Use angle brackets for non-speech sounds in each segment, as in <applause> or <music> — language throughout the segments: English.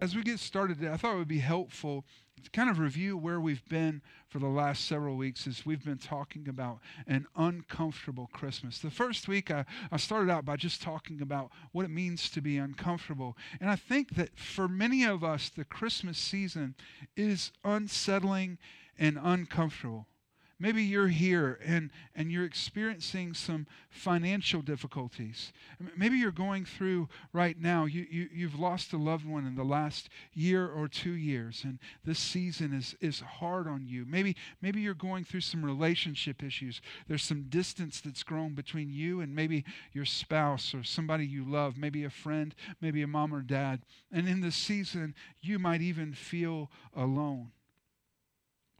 As we get started today, I thought it would be helpful to kind of review where we've been for the last several weeks as we've been talking about an uncomfortable Christmas. The first week, I, I started out by just talking about what it means to be uncomfortable. And I think that for many of us, the Christmas season is unsettling and uncomfortable. Maybe you're here and, and you're experiencing some financial difficulties. Maybe you're going through right now, you, you, you've lost a loved one in the last year or two years, and this season is, is hard on you. Maybe, maybe you're going through some relationship issues. There's some distance that's grown between you and maybe your spouse or somebody you love, maybe a friend, maybe a mom or dad. And in this season, you might even feel alone.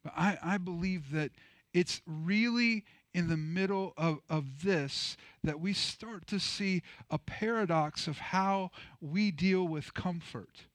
But I, I believe that it's really in the middle of, of this that we start to see a paradox of how we deal with comfort.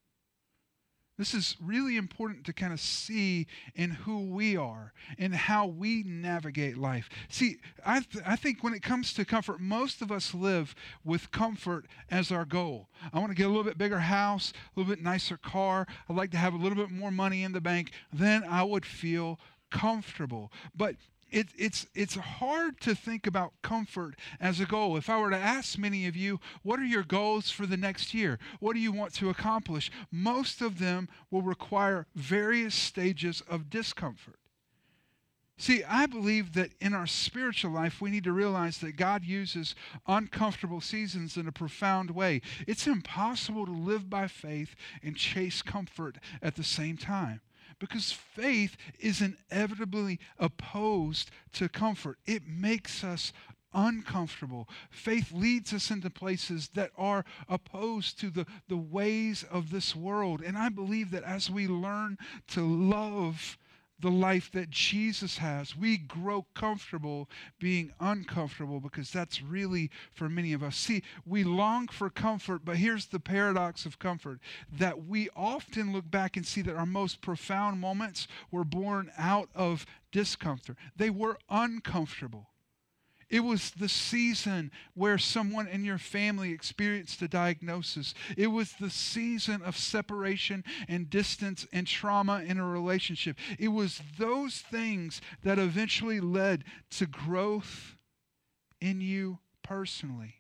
This is really important to kind of see in who we are and how we navigate life. See, I, th- I think when it comes to comfort, most of us live with comfort as our goal. I want to get a little bit bigger house, a little bit nicer car. I'd like to have a little bit more money in the bank. Then I would feel comfortable. But it, it's, it's hard to think about comfort as a goal. If I were to ask many of you, what are your goals for the next year? What do you want to accomplish? Most of them will require various stages of discomfort. See, I believe that in our spiritual life, we need to realize that God uses uncomfortable seasons in a profound way. It's impossible to live by faith and chase comfort at the same time because faith is inevitably opposed to comfort. It makes us uncomfortable. Faith leads us into places that are opposed to the, the ways of this world. And I believe that as we learn to love the life that Jesus has. We grow comfortable being uncomfortable because that's really for many of us. See, we long for comfort, but here's the paradox of comfort that we often look back and see that our most profound moments were born out of discomfort, they were uncomfortable. It was the season where someone in your family experienced a diagnosis. It was the season of separation and distance and trauma in a relationship. It was those things that eventually led to growth in you personally.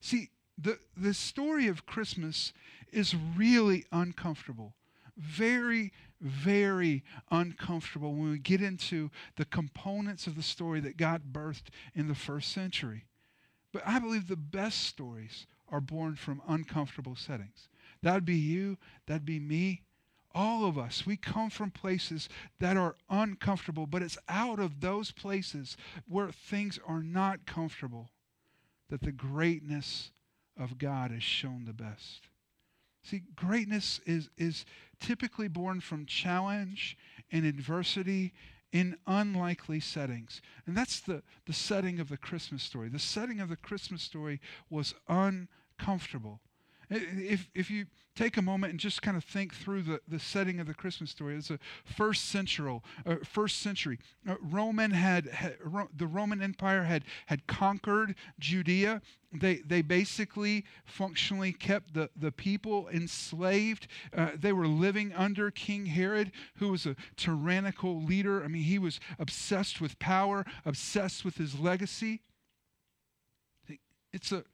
See, the, the story of Christmas is really uncomfortable, very, very uncomfortable when we get into the components of the story that God birthed in the first century. But I believe the best stories are born from uncomfortable settings. That'd be you, that'd be me, all of us. We come from places that are uncomfortable, but it's out of those places where things are not comfortable that the greatness of God is shown the best. See, greatness is, is typically born from challenge and adversity in unlikely settings. And that's the, the setting of the Christmas story. The setting of the Christmas story was uncomfortable. If, if you take a moment and just kind of think through the, the setting of the Christmas story, it's a first century. Uh, first century. Uh, Roman had, had Ro- the Roman Empire had had conquered Judea. They they basically functionally kept the, the people enslaved. Uh, they were living under King Herod, who was a tyrannical leader. I mean, he was obsessed with power, obsessed with his legacy. It's a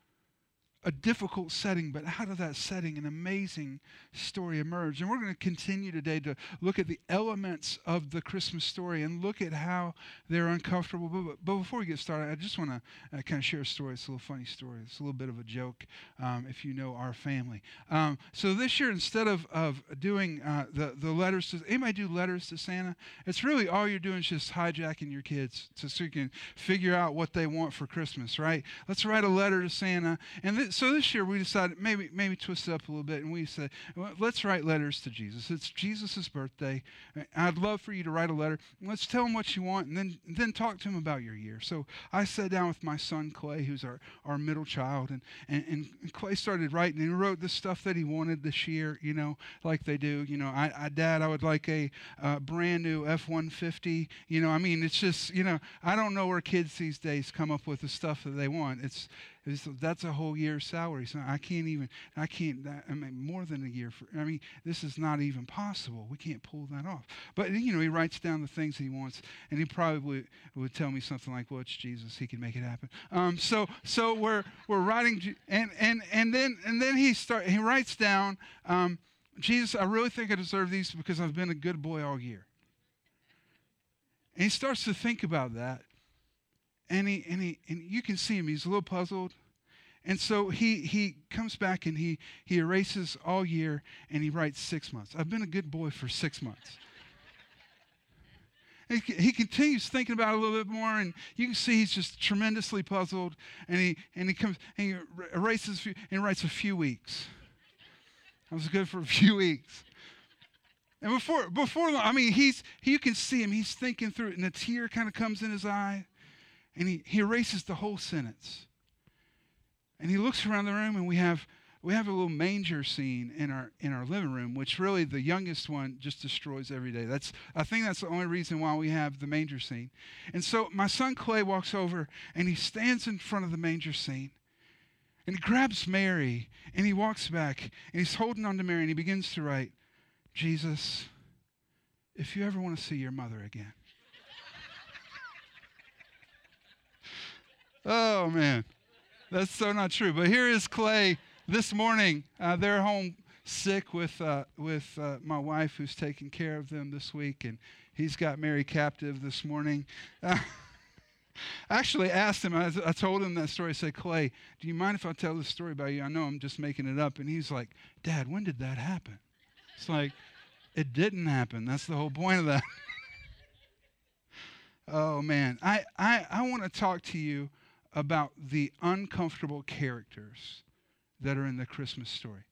a difficult setting, but out of that setting, an amazing story emerged. And we're going to continue today to look at the elements of the Christmas story and look at how they're uncomfortable. But, but before we get started, I just want to uh, kind of share a story. It's a little funny story. It's a little bit of a joke um, if you know our family. Um, so this year, instead of, of doing uh, the, the letters to, anybody do letters to Santa? It's really all you're doing is just hijacking your kids to, so you can figure out what they want for Christmas, right? Let's write a letter to Santa. And th- th- so this year we decided maybe maybe twist it up a little bit, and we said let's write letters to Jesus. It's Jesus' birthday. I'd love for you to write a letter. Let's tell him what you want, and then then talk to him about your year. So I sat down with my son Clay, who's our, our middle child, and, and and Clay started writing. And he wrote the stuff that he wanted this year, you know, like they do. You know, I, I Dad, I would like a uh, brand new F-150. You know, I mean, it's just you know, I don't know where kids these days come up with the stuff that they want. It's that's a whole year's salary. So I can't even, I can't, I mean, more than a year. For, I mean, this is not even possible. We can't pull that off. But, you know, he writes down the things he wants, and he probably would, tell me something like, well, it's Jesus. He can make it happen. Um, so, so we're, we're writing, and, and, and then, and then he start, he writes down, um, Jesus, I really think I deserve these because I've been a good boy all year. And he starts to think about that and he and he and you can see him he's a little puzzled and so he he comes back and he he erases all year and he writes six months. I've been a good boy for six months. He, he continues thinking about it a little bit more and you can see he's just tremendously puzzled and he and he comes and he erases few, and writes a few weeks. I was good for a <laughs> few weeks. And before before i mean he's you can see him. He's thinking through it and a tear kind of comes in his eye and he, he erases the whole sentence. And he looks around the room, and we have we have a little manger scene in our in our living room, which really the youngest one just destroys every day. That's I think that's the only reason why we have the manger scene. And so my son Clay walks over and he stands in front of the manger scene. And he grabs Mary and he walks back and he's holding on to Mary and he begins to write, Jesus, if you ever want to see your mother again, <laughs> Oh, man. That's so not true. But here is Clay this morning. Uh, they're home sick with, uh, with uh, my wife who's taking care of them this week, and he's got Mary captive this morning. <laughs> I actually asked him, I, I, told him that story. I said, Clay, do you mind if I tell this story about you? I know I'm just making it up. And he's like, Dad, when did that happen? It's like, it didn't happen. That's the whole point of that. <laughs> oh, man. I, I, I want to talk to you about the uncomfortable characters that are in the Christmas story.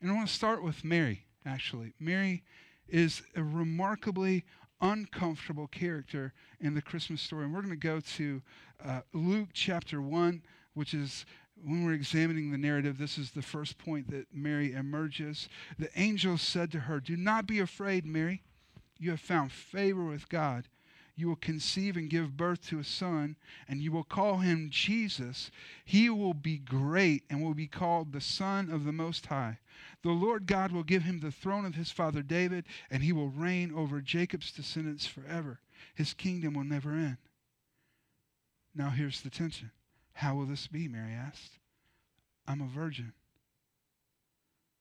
And I want to start with Mary, actually. Mary is a remarkably uncomfortable character in the Christmas story. And we're going to go to uh, Luke chapter 1, which is when we're examining the narrative, this is the first point that Mary emerges. The angel said to her, Do not be afraid, Mary. You have found favor with God you will conceive and give birth to a son, and you will call him Jesus. He will be great and will be called the Son of the Most High. The Lord God will give him the throne of his father David, and he will reign over Jacob's descendants forever. His kingdom will never end. Now here's the tension. How will this be? Mary asked. I'm a virgin.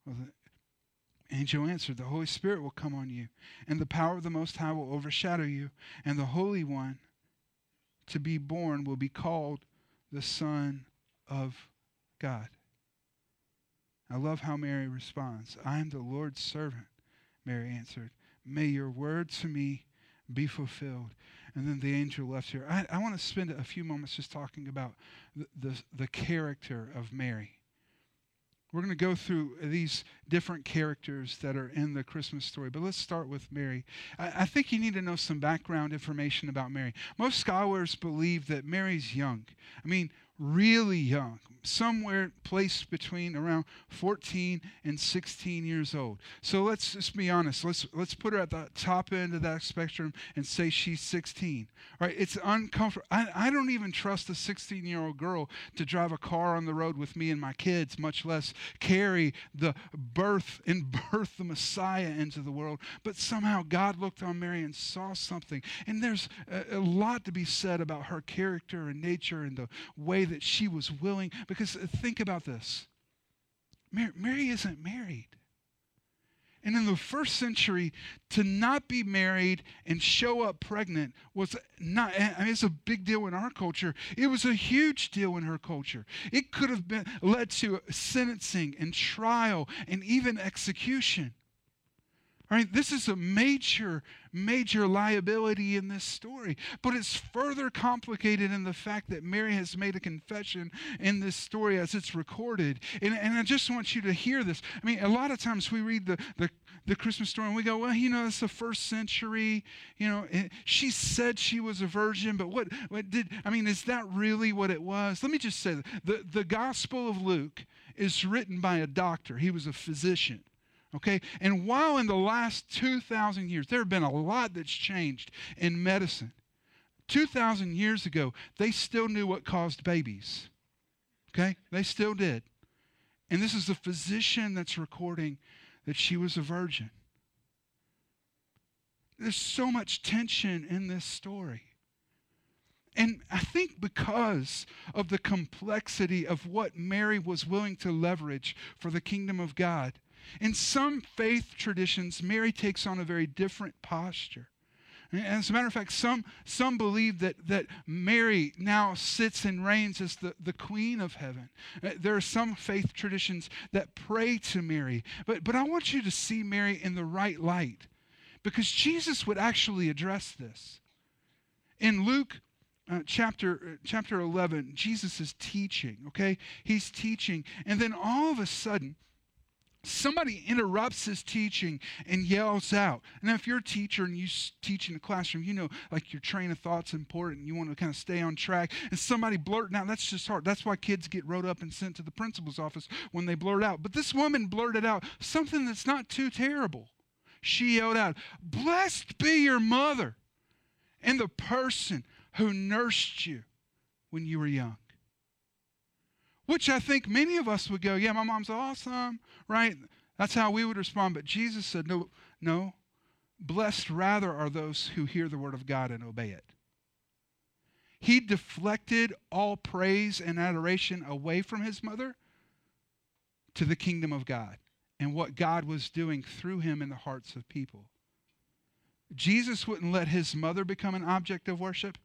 Well, angel answered, The Holy Spirit will come on you, and the power of the Most High will overshadow you, and the Holy One to be born will be called the Son of God. I love how Mary responds. I am the Lord's servant, Mary answered. May your word to me be fulfilled. And then the angel left here. I, I want to spend a few moments just talking about the, the, the character of Mary. We're going to go through these different characters that are in the Christmas story, but let's start with Mary. I, I, think you need to know some background information about Mary. Most scholars believe that Mary's young. I mean, really young, somewhere placed between around 14 and 16 years old. So let's just be honest. Let's let's put her at the top end of that spectrum and say she's 16. Right? It's uncomfortable. I, I don't even trust a 16 year old girl to drive a car on the road with me and my kids, much less carry the birth <laughs> and birth the Messiah into the world. But somehow God looked on Mary and saw something. And there's a, a lot to be said about her character and nature and the way that she was willing because think about this Mary, Mary isn't married. And in the first century, to not be married and show up pregnant was not, I mean, it's a big deal in our culture. It was a huge deal in her culture. It could have been led to sentencing and trial and even execution. Right, this is a major, major liability in this story. But it's further complicated in the fact that Mary has made a confession in this story as it's recorded. And, and I just want you to hear this. I mean, a lot of times we read the, the, the Christmas story and we go, well, you know, it's the first century. You know, she said she was a virgin, but what, what did, I mean, is that really what it was? Let me just say that the, the Gospel of Luke is written by a doctor, he was a physician. Okay? And while in the last 2,000 years, there have been a lot that's changed in medicine. 2,000 years ago, they still knew what caused babies. Okay? They still did. And this is the physician that's recording that she was a virgin. There's so much tension in this story. And I think because of the complexity of what Mary was willing to leverage for the kingdom of God, in some faith traditions, Mary takes on a very different posture. As a matter of fact, some, some believe that, that Mary now sits and reigns as the, the queen of heaven. Uh, there are some faith traditions that pray to Mary. But, but I want you to see Mary in the right light because Jesus would actually address this. In Luke uh, chapter, uh, chapter 11, Jesus is teaching, okay? He's teaching. And then all of a sudden, somebody interrupts his teaching and yells out. And if you're a teacher and you teach in a classroom, you know, like your train of thought's important. You want to kind of stay on track. And somebody blurting out, that's just hard. That's why kids get wrote up and sent to the principal's office when they blurt out. But this woman blurted out something that's not too terrible. She yelled out, Blessed be your mother and the person who nursed you when you were young. Which I think many of us would go, Yeah, my mom's awesome right? That's how we would respond. But Jesus said, no, no. Blessed rather are those who hear the word of God and obey it. He deflected all praise and adoration away from his mother to the kingdom of God and what God was doing through him in the hearts of people. Jesus wouldn't let his mother become an object of worship.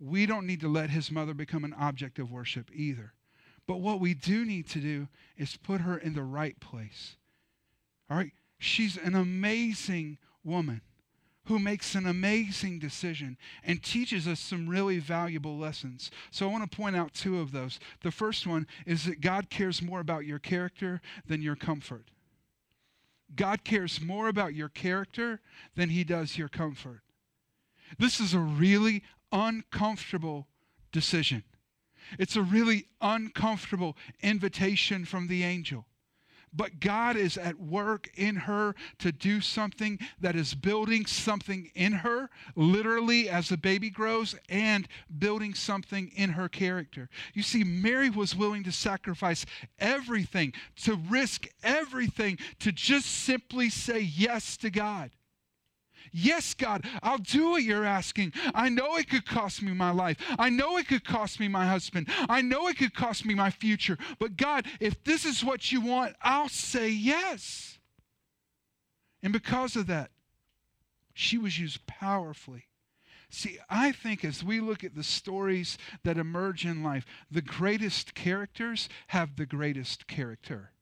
We don't need to let his mother become an object of worship either. But what we do need to do is put her in the right place. All right? She's an amazing woman who makes an amazing decision and teaches us some really valuable lessons. So I want to point out two of those. The first one is that God cares more about your character than your comfort. God cares more about your character than he does your comfort. This is a really uncomfortable decision. It's a really uncomfortable invitation from the angel. But God is at work in her to do something that is building something in her, literally as the baby grows, and building something in her character. You see, Mary was willing to sacrifice everything, to risk everything, to just simply say yes to God. Yes, God, I'll do what you're asking. I know it could cost me my life. I know it could cost me my husband. I know it could cost me my future. But God, if this is what you want, I'll say yes. And because of that, she was used powerfully. See, I think as we look at the stories that emerge in life, the greatest characters have the greatest character.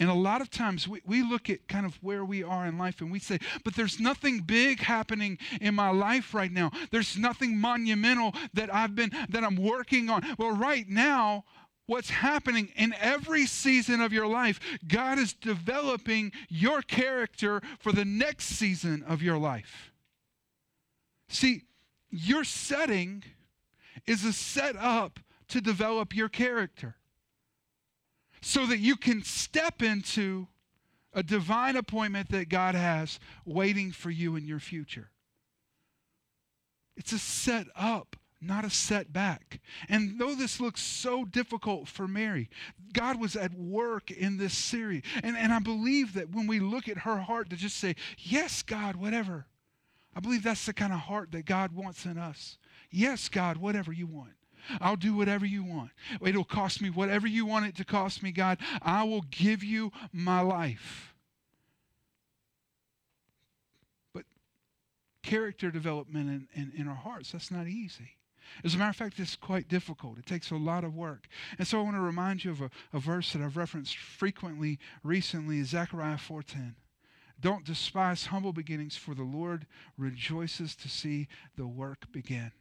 And a lot of times we, we look at kind of where we are in life and we say, but there's nothing big happening in my life right now. There's nothing monumental that I've been, that I'm working on. Well, right now, what's happening in every season of your life, God is developing your character for the next season of your life. See, your setting is a set up to develop your character so that you can step into a divine appointment that God has waiting for you in your future. It's a set up, not a setback. And though this looks so difficult for Mary, God was at work in this series. And, and I believe that when we look at her heart to just say, Yes, God, whatever, I believe that's the kind of heart that God wants in us. Yes, God, whatever you want. I'll do whatever you want. It'll cost me whatever you want it to cost me, God. I will give you my life. But character development in, in, in our hearts, that's not easy. As a matter of fact, it's quite difficult. It takes a lot of work. And so I want to remind you of a, a verse that I've referenced frequently recently, Zechariah 4.10. Don't despise humble beginnings, for the Lord rejoices to see the work begin.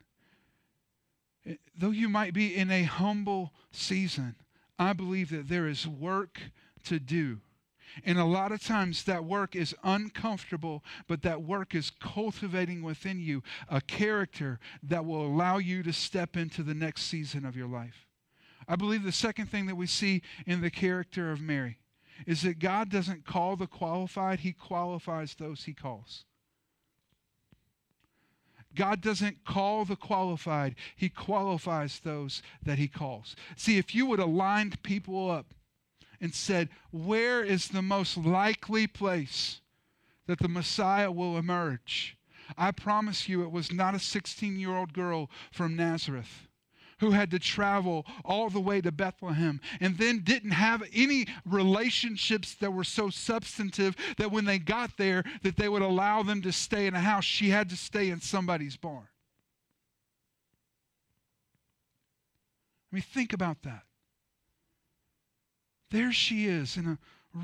Though you might be in a humble season, I believe that there is work to do. And a lot of times that work is uncomfortable, but that work is cultivating within you a character that will allow you to step into the next season of your life. I believe the second thing that we see in the character of Mary is that God doesn't call the qualified, He qualifies those He calls. God doesn't call the qualified, He qualifies those that He calls. See, if you would have lined people up and said, Where is the most likely place that the Messiah will emerge? I promise you, it was not a 16 year old girl from Nazareth who had to travel all the way to Bethlehem and then didn't have any relationships that were so substantive that when they got there that they would allow them to stay in a house she had to stay in somebody's barn I mean think about that there she is in a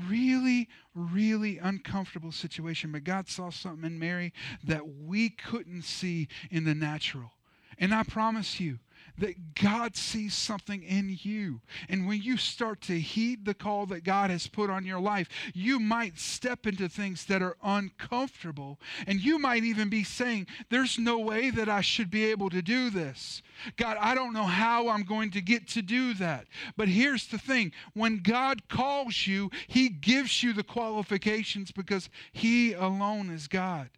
really, really uncomfortable situation. But God saw something in Mary that we couldn't see in the natural. And I promise you, that God sees something in you. And when you start to heed the call that God has put on your life, you might step into things that are uncomfortable. And you might even be saying, There's no way that I should be able to do this. God, I don't know how I'm going to get to do that. But here's the thing when God calls you, He gives you the qualifications because He alone is God.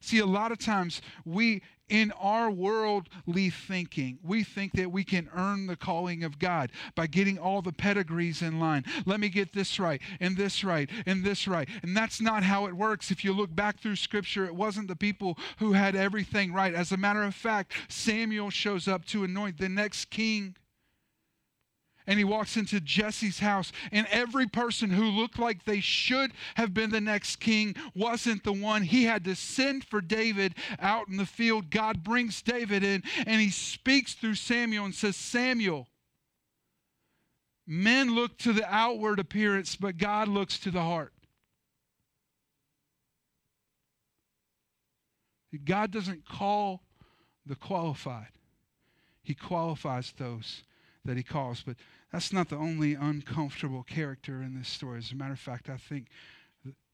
See, a lot of times we in our worldly thinking, we think that we can earn the calling of God by getting all the pedigrees in line. Let me get this right, and this right, and this right. And that's not how it works. If you look back through Scripture, it wasn't the people who had everything right. As a matter of fact, Samuel shows up to anoint the next king and he walks into Jesse's house, and every person who looked like they should have been the next king wasn't the one. He had to send for David out in the field. God brings David in, and he speaks through Samuel and says, Samuel, men look to the outward appearance, but God looks to the heart. God doesn't call the qualified, He qualifies those that He calls. But that's not the only uncomfortable character in this story. As a matter of fact, I think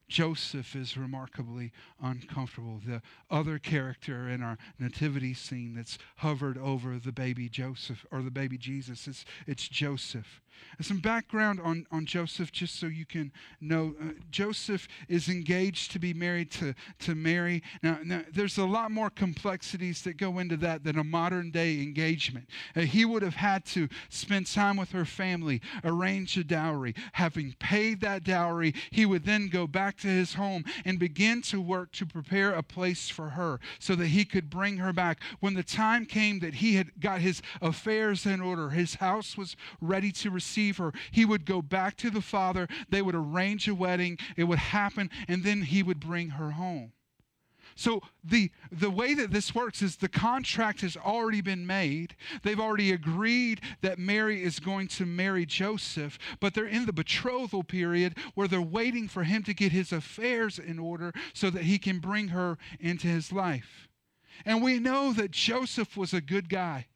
Joseph is remarkably uncomfortable. The other character in our nativity scene that's hovered over the baby Joseph or the baby Jesus, it's, it's Joseph. Some background on, on Joseph, just so you can know. Uh, Joseph is engaged to be married to, to Mary. Now, now, there's a lot more complexities that go into that than a modern day engagement. Uh, he would have had to spend time with her family, arrange a dowry. Having paid that dowry, he would then go back to his home and begin to work to prepare a place for her so that he could bring her back. When the time came that he had got his affairs in order, his house was ready to receive her, he would go back to the father. They would arrange a wedding, it would happen, and then he would bring her home. So the the way that this works is the contract has already been made. They've already agreed that Mary is going to marry Joseph, but they're in the betrothal period where they're waiting for him to get his affairs in order so that he can bring her into his life. And we know that Joseph was a good guy.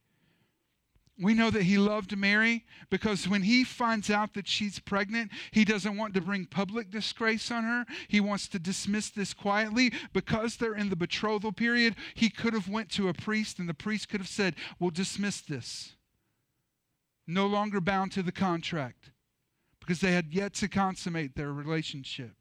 We know that he loved Mary because when he finds out that she's pregnant, he doesn't want to bring public disgrace on her. He wants to dismiss this quietly because they're in the betrothal period. He could have went to a priest and the priest could have said, "We'll dismiss this." No longer bound to the contract because they had yet to consummate their relationship.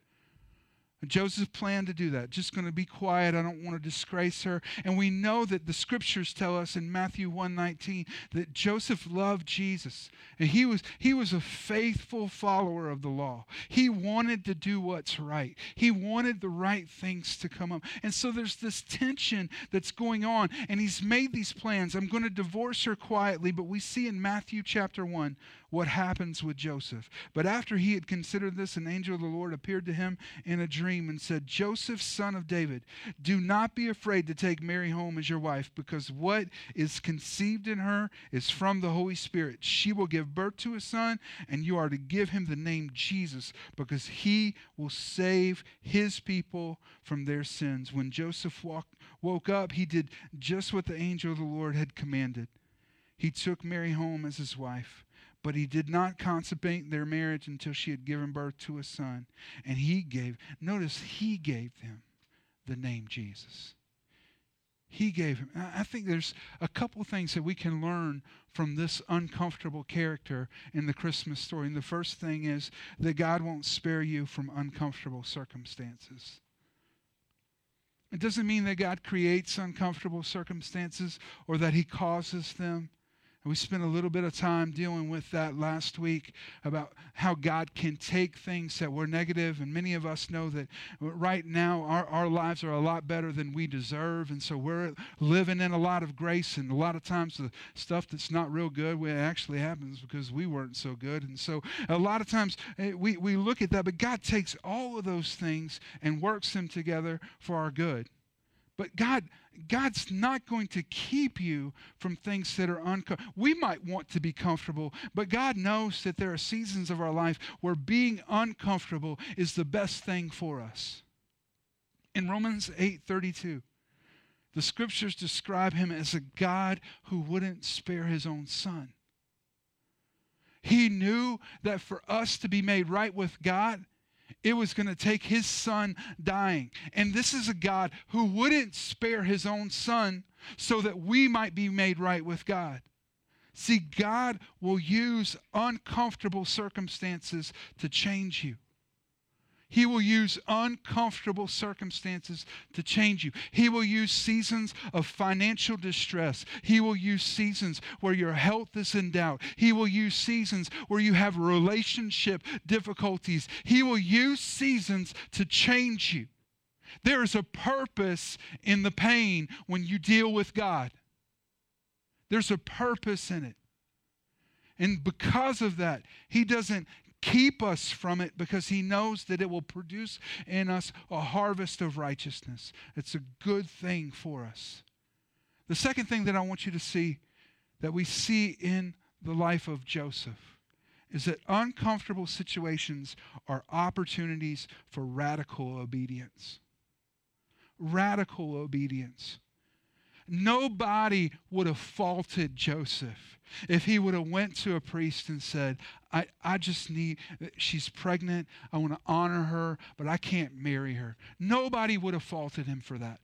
Joseph planned to do that. Just going to be quiet. I don't want to disgrace her. And we know that the scriptures tell us in Matthew 1:19 that Joseph loved Jesus. And he was he was a faithful follower of the law. He wanted to do what's right. He wanted the right things to come up. And so there's this tension that's going on and he's made these plans. I'm going to divorce her quietly, but we see in Matthew chapter 1 what happens with Joseph. But after he had considered this, an angel of the Lord appeared to him in a dream and said, Joseph, son of David, do not be afraid to take Mary home as your wife, because what is conceived in her is from the Holy Spirit. She will give birth to a son, and you are to give him the name Jesus, because he will save his people from their sins. When Joseph walk, woke up, he did just what the angel of the Lord had commanded. He took Mary home as his wife. But he did not consummate their marriage until she had given birth to a son. And he gave, notice, he gave them the name Jesus. He gave him. I think there's a couple things that we can learn from this uncomfortable character in the Christmas story. And the first thing is that God won't spare you from uncomfortable circumstances. It doesn't mean that God creates uncomfortable circumstances or that he causes them. And we spent a little bit of time dealing with that last week about how God can take things that were negative. And many of us know that right now our, our lives are a lot better than we deserve. And so we're living in a lot of grace. And a lot of times the stuff that's not real good it actually happens because we weren't so good. And so a lot of times eh, we, we look at that, but God takes all of those things and works them together for our good. But God, God's not going to keep you from things that are uncomfortable. We might want to be comfortable, but God knows that there are seasons of our life where being uncomfortable is the best thing for us. In Romans 8:32, the scriptures describe him as a God who wouldn't spare his own son. He knew that for us to be made right with God, it was going to take his son dying. And this is a God who wouldn't spare his own son so that we might be made right with God. See, God will use uncomfortable circumstances to change you. He will use uncomfortable circumstances to change you. He will use seasons of financial distress. He will use seasons where your health is in doubt. He will use seasons where you have relationship difficulties. He will use seasons to change you. There is a purpose in the pain when you deal with God. There's a purpose in it. And because of that, He doesn't keep us from it because he knows that it will produce in us a harvest of righteousness. It's a good thing for us. The second thing that I want you to see that we see in the life of Joseph is that uncomfortable situations are opportunities for radical obedience. Radical obedience. Nobody would have faulted Joseph if he would have went to a priest and said, I, I just need, she's pregnant, I want to honor her, but I can't marry her. Nobody would have faulted him for that.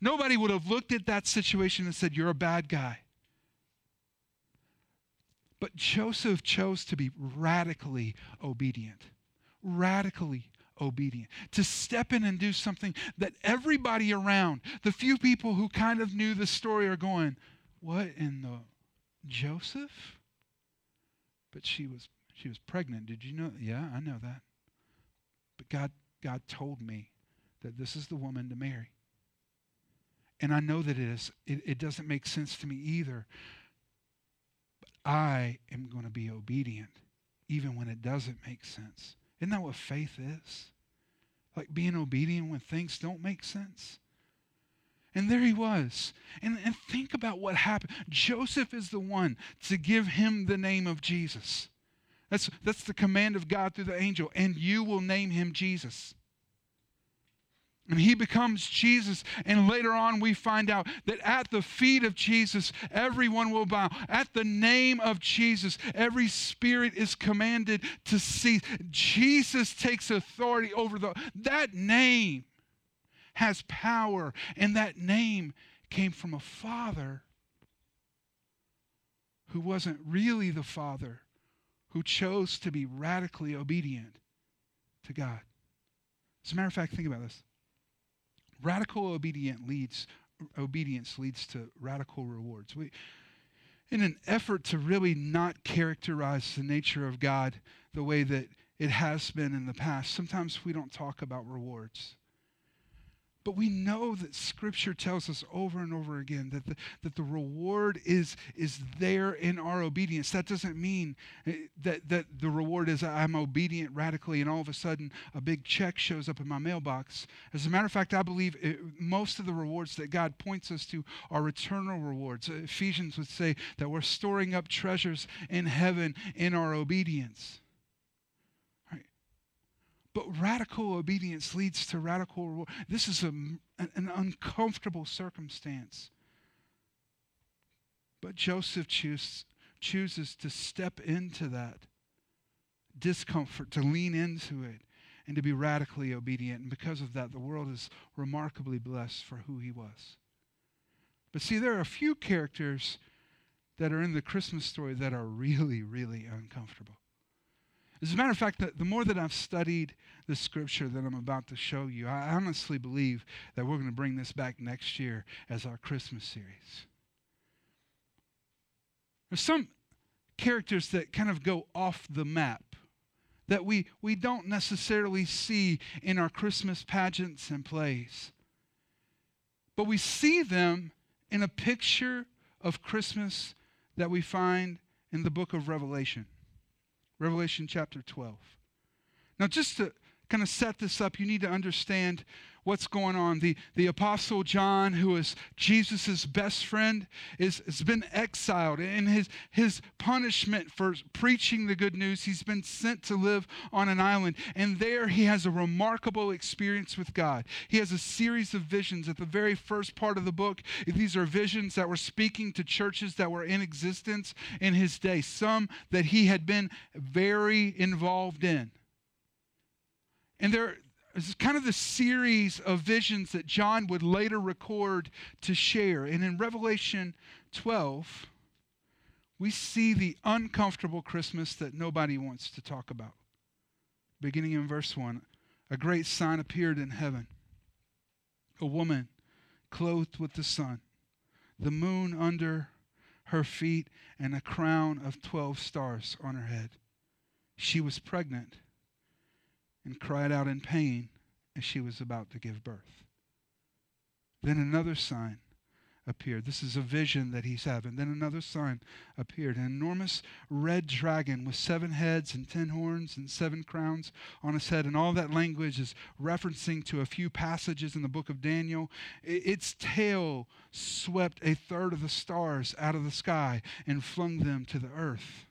Nobody would have looked at that situation and said, You're a bad guy. But Joseph chose to be radically obedient. Radically obedient, to step in and do something that everybody around, the few people who kind of knew the story, are going, What in the Joseph? But she was she was pregnant. Did you know? Yeah, I know that. But God God told me that this is the woman to marry. And I know that it is it, it doesn't make sense to me either. But I am going to be obedient even when it doesn't make sense. Isn't that what faith is? Like being obedient when things don't make sense. And there he was. And, and think about what happened. Joseph is the one to give him the name of Jesus. That's, that's the command of God through the angel. And you will name him Jesus. And he becomes Jesus. And later on, we find out that at the feet of Jesus, everyone will bow. At the name of Jesus, every spirit is commanded to cease. Jesus takes authority over the, that name has power. And that name came from a father who wasn't really the father, who chose to be radically obedient to God. As a matter of fact, think about this. Radical obedient leads, obedience leads to radical rewards. We, in an effort to really not characterize the nature of God the way that it has been in the past, sometimes we don't talk about rewards. But we know that Scripture tells us over and over again that the, that the reward is, is there in our obedience. That doesn't mean eh, that, that the reward is I'm obedient radically and all of a sudden a big check shows up in my mailbox. As a matter of fact, I believe it, eh, most of the rewards that God points us to are eternal rewards. Ephesians would say that we're storing up treasures in heaven in our obedience. But radical obedience leads to radical reward. This is a, an, an uncomfortable circumstance. But Joseph choose, chooses to step into that discomfort, to lean into it, and to be radically obedient. And because of that, the world is remarkably blessed for who he was. But see, there are a few characters that are in the Christmas story that are really, really uncomfortable. As a matter of fact, the, the more that I've studied the scripture that I'm about to show you, I honestly believe that we're going to bring this back next year as our Christmas series. There's some characters that kind of go off the map that we, we don't necessarily see in our Christmas pageants and plays. But we see them in a picture of Christmas that we find in the book of Revelation. Revelation chapter 12. Now, just to kind of set this up, you need to understand what's going on. The, the Apostle John, who is Jesus' best friend, is, has been exiled. And his, his punishment for preaching the good news, he's been sent to live on an island. And there he has a remarkable experience with God. He has a series of visions at the very first part of the book. These are visions that were speaking to churches that were in existence in his day, some that he had been very involved in. And there, it's kind of the series of visions that John would later record to share. And in Revelation 12, we see the uncomfortable Christmas that nobody wants to talk about. Beginning in verse 1, a great sign appeared in heaven a woman clothed with the sun, the moon under her feet, and a crown of 12 stars on her head. She was pregnant and cried out in pain as she was about to give birth. Then another sign appeared. This is a vision that he's having. Then another sign appeared an enormous red dragon with seven heads and ten horns and seven crowns on his head. And all that language is referencing to a few passages in the book of Daniel. Its tail swept a third of the stars out of the sky and flung them to the earth.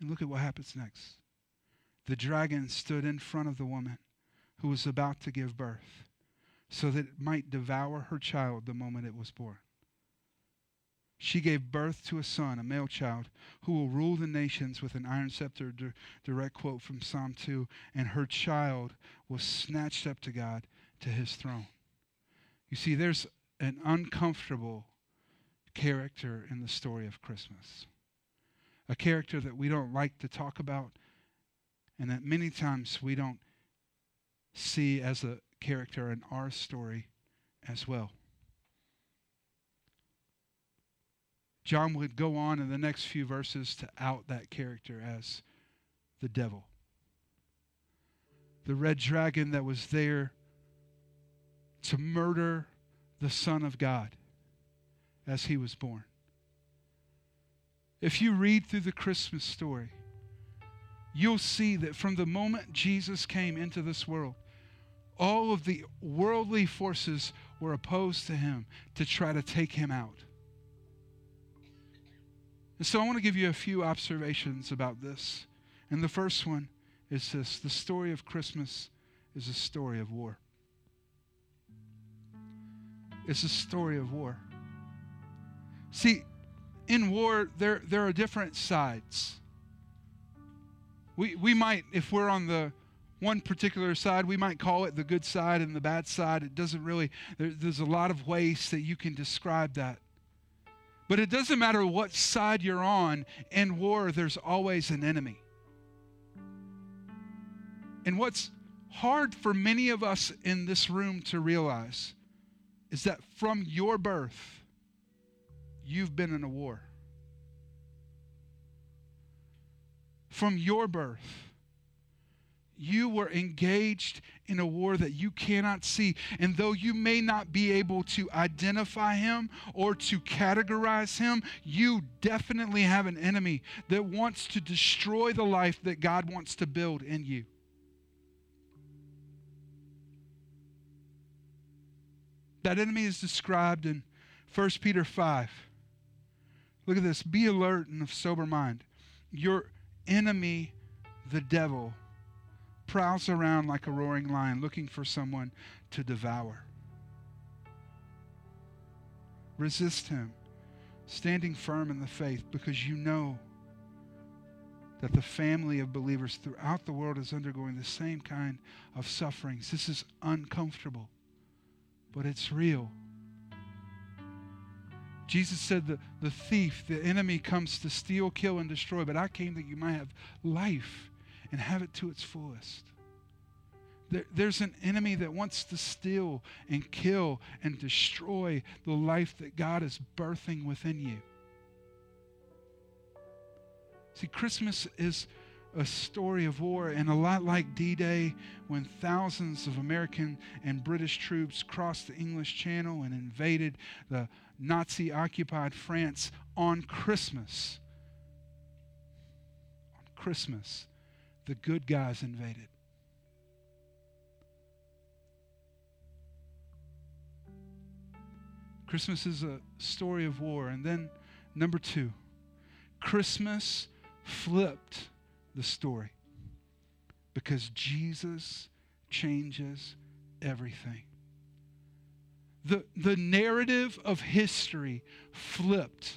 And look at what happens next. The dragon stood in front of the woman who was about to give birth so that it might devour her child the moment it was born. She gave birth to a son, a male child, who will rule the nations with an iron scepter, direct quote from Psalm 2, and her child was snatched up to God to his throne. You see, there's an uncomfortable character in the story of Christmas a character that we don't like to talk about and that many times we don't see as a character in our story as well. John would go on in the next few verses to out that character as the devil. The red dragon that was there to murder the Son of God as he was born. If you read through the Christmas story, you'll see that from the moment Jesus came into this world, all of the worldly forces were opposed to him to try to take him out. And so I want to give you a few observations about this. And the first one is this the story of Christmas is a story of war. It's a story of war. See, in war, there, there are different sides. We, we might, if we're on the one particular side, we might call it the good side and the bad side. It doesn't really, there, there's a lot of ways that you can describe that. But it doesn't matter what side you're on, in war, there's always an enemy. And what's hard for many of us in this room to realize is that from your birth, you've been in a war. From your birth, you were engaged in a war that you cannot see. And though you may not be able to identify him or to categorize him, you definitely have an enemy that wants to destroy the life that God wants to build in you. That enemy is described in 1 Peter 5. Look at this be alert and of sober mind. Your enemy, the devil, prowls around like a roaring lion looking for someone to devour. Resist him, standing firm in the faith, because you know that the family of believers throughout the world is undergoing the same kind of sufferings. This is uncomfortable, but it's real. Jesus said the, the thief, the enemy comes to steal, kill, and destroy, but I came that you might have life and have it to its fullest. There, there's an enemy that wants to steal and kill and destroy the life that God is birthing within you. See, Christmas is a story of war, and a lot like D Day, when thousands of American and British troops crossed the English Channel and invaded the Nazi occupied France on Christmas. On Christmas the good guys invaded. Christmas is a story of war. And then, number two, Christmas flipped the story because Jesus changes everything. The, the narrative of history flipped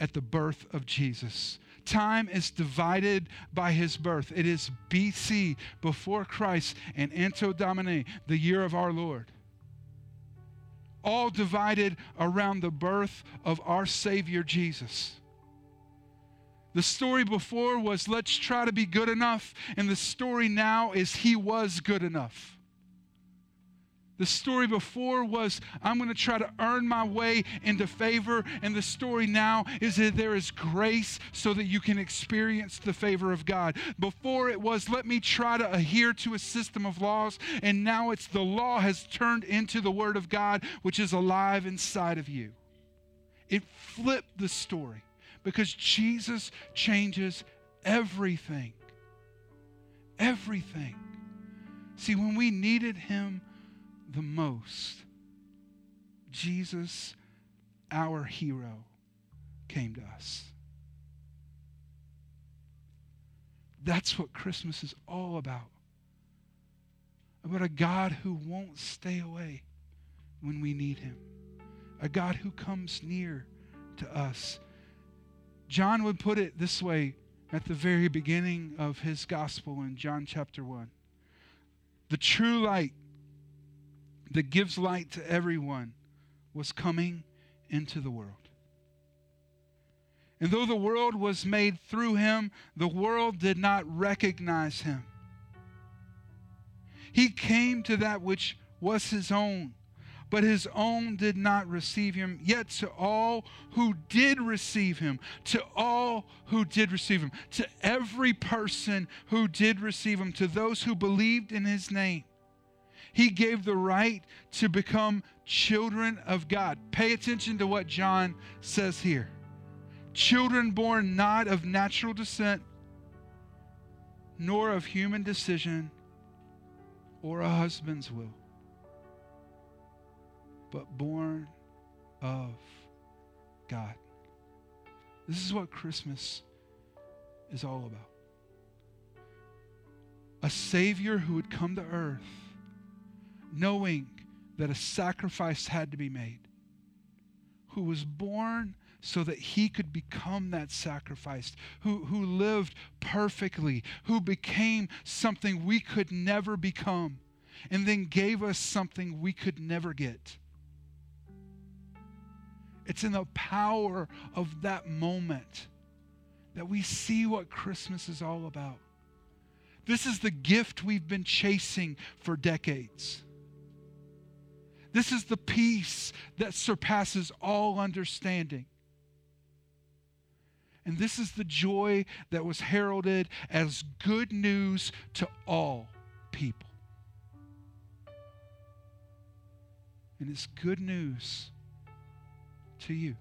at the birth of Jesus time is divided by his birth. It is BC, before Christ, and Anno Domini, the year of our Lord. All divided around the birth of our Savior Jesus. The story before was let's try to be good enough, and the story now is he was good enough. The story before was, I'm going to try to earn my way into favor. And the story now is that there is grace so that you can experience the favor of God. Before it was, let me try to adhere to a system of laws. And now it's the law has turned into the Word of God, which is alive inside of you. It flipped the story because Jesus changes everything. Everything. See, when we needed Him, the most, Jesus, our hero, came to us. That's what Christmas is all about. About a God who won't stay away when we need him, a God who comes near to us. John would put it this way at the very beginning of his gospel in John chapter 1. The true light that gives light to everyone was coming into the world. And though the world was made through him, the world did not recognize him. He came to that which was his own, but his own did not receive him. Yet to all who did receive him, to all who did receive him, to every person who did receive him, to those who believed in his name, he gave the right to become children of God. Pay attention to what John says here. Children born not of natural descent, nor of human decision or a husband's will, but born of God. This is what Christmas is all about. A Savior who would come to earth knowing that a sacrifice had to be made, who was born so that he could become that sacrifice, who, who lived perfectly, who became something we could never become, and then gave us something we could never get. It's in the power of that moment that we see what Christmas is all about. This is the gift we've been chasing for decades. This is the peace that surpasses all understanding. And this is the joy that was heralded as good news to all people. And it's good news to you.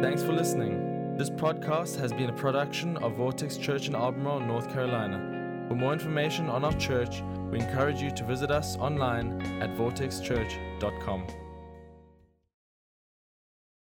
Thanks for listening. This podcast has been a production of Vortex Church in Albemarle, North Carolina. For more information on our church, we encourage you to visit us online at vortexchurch.com.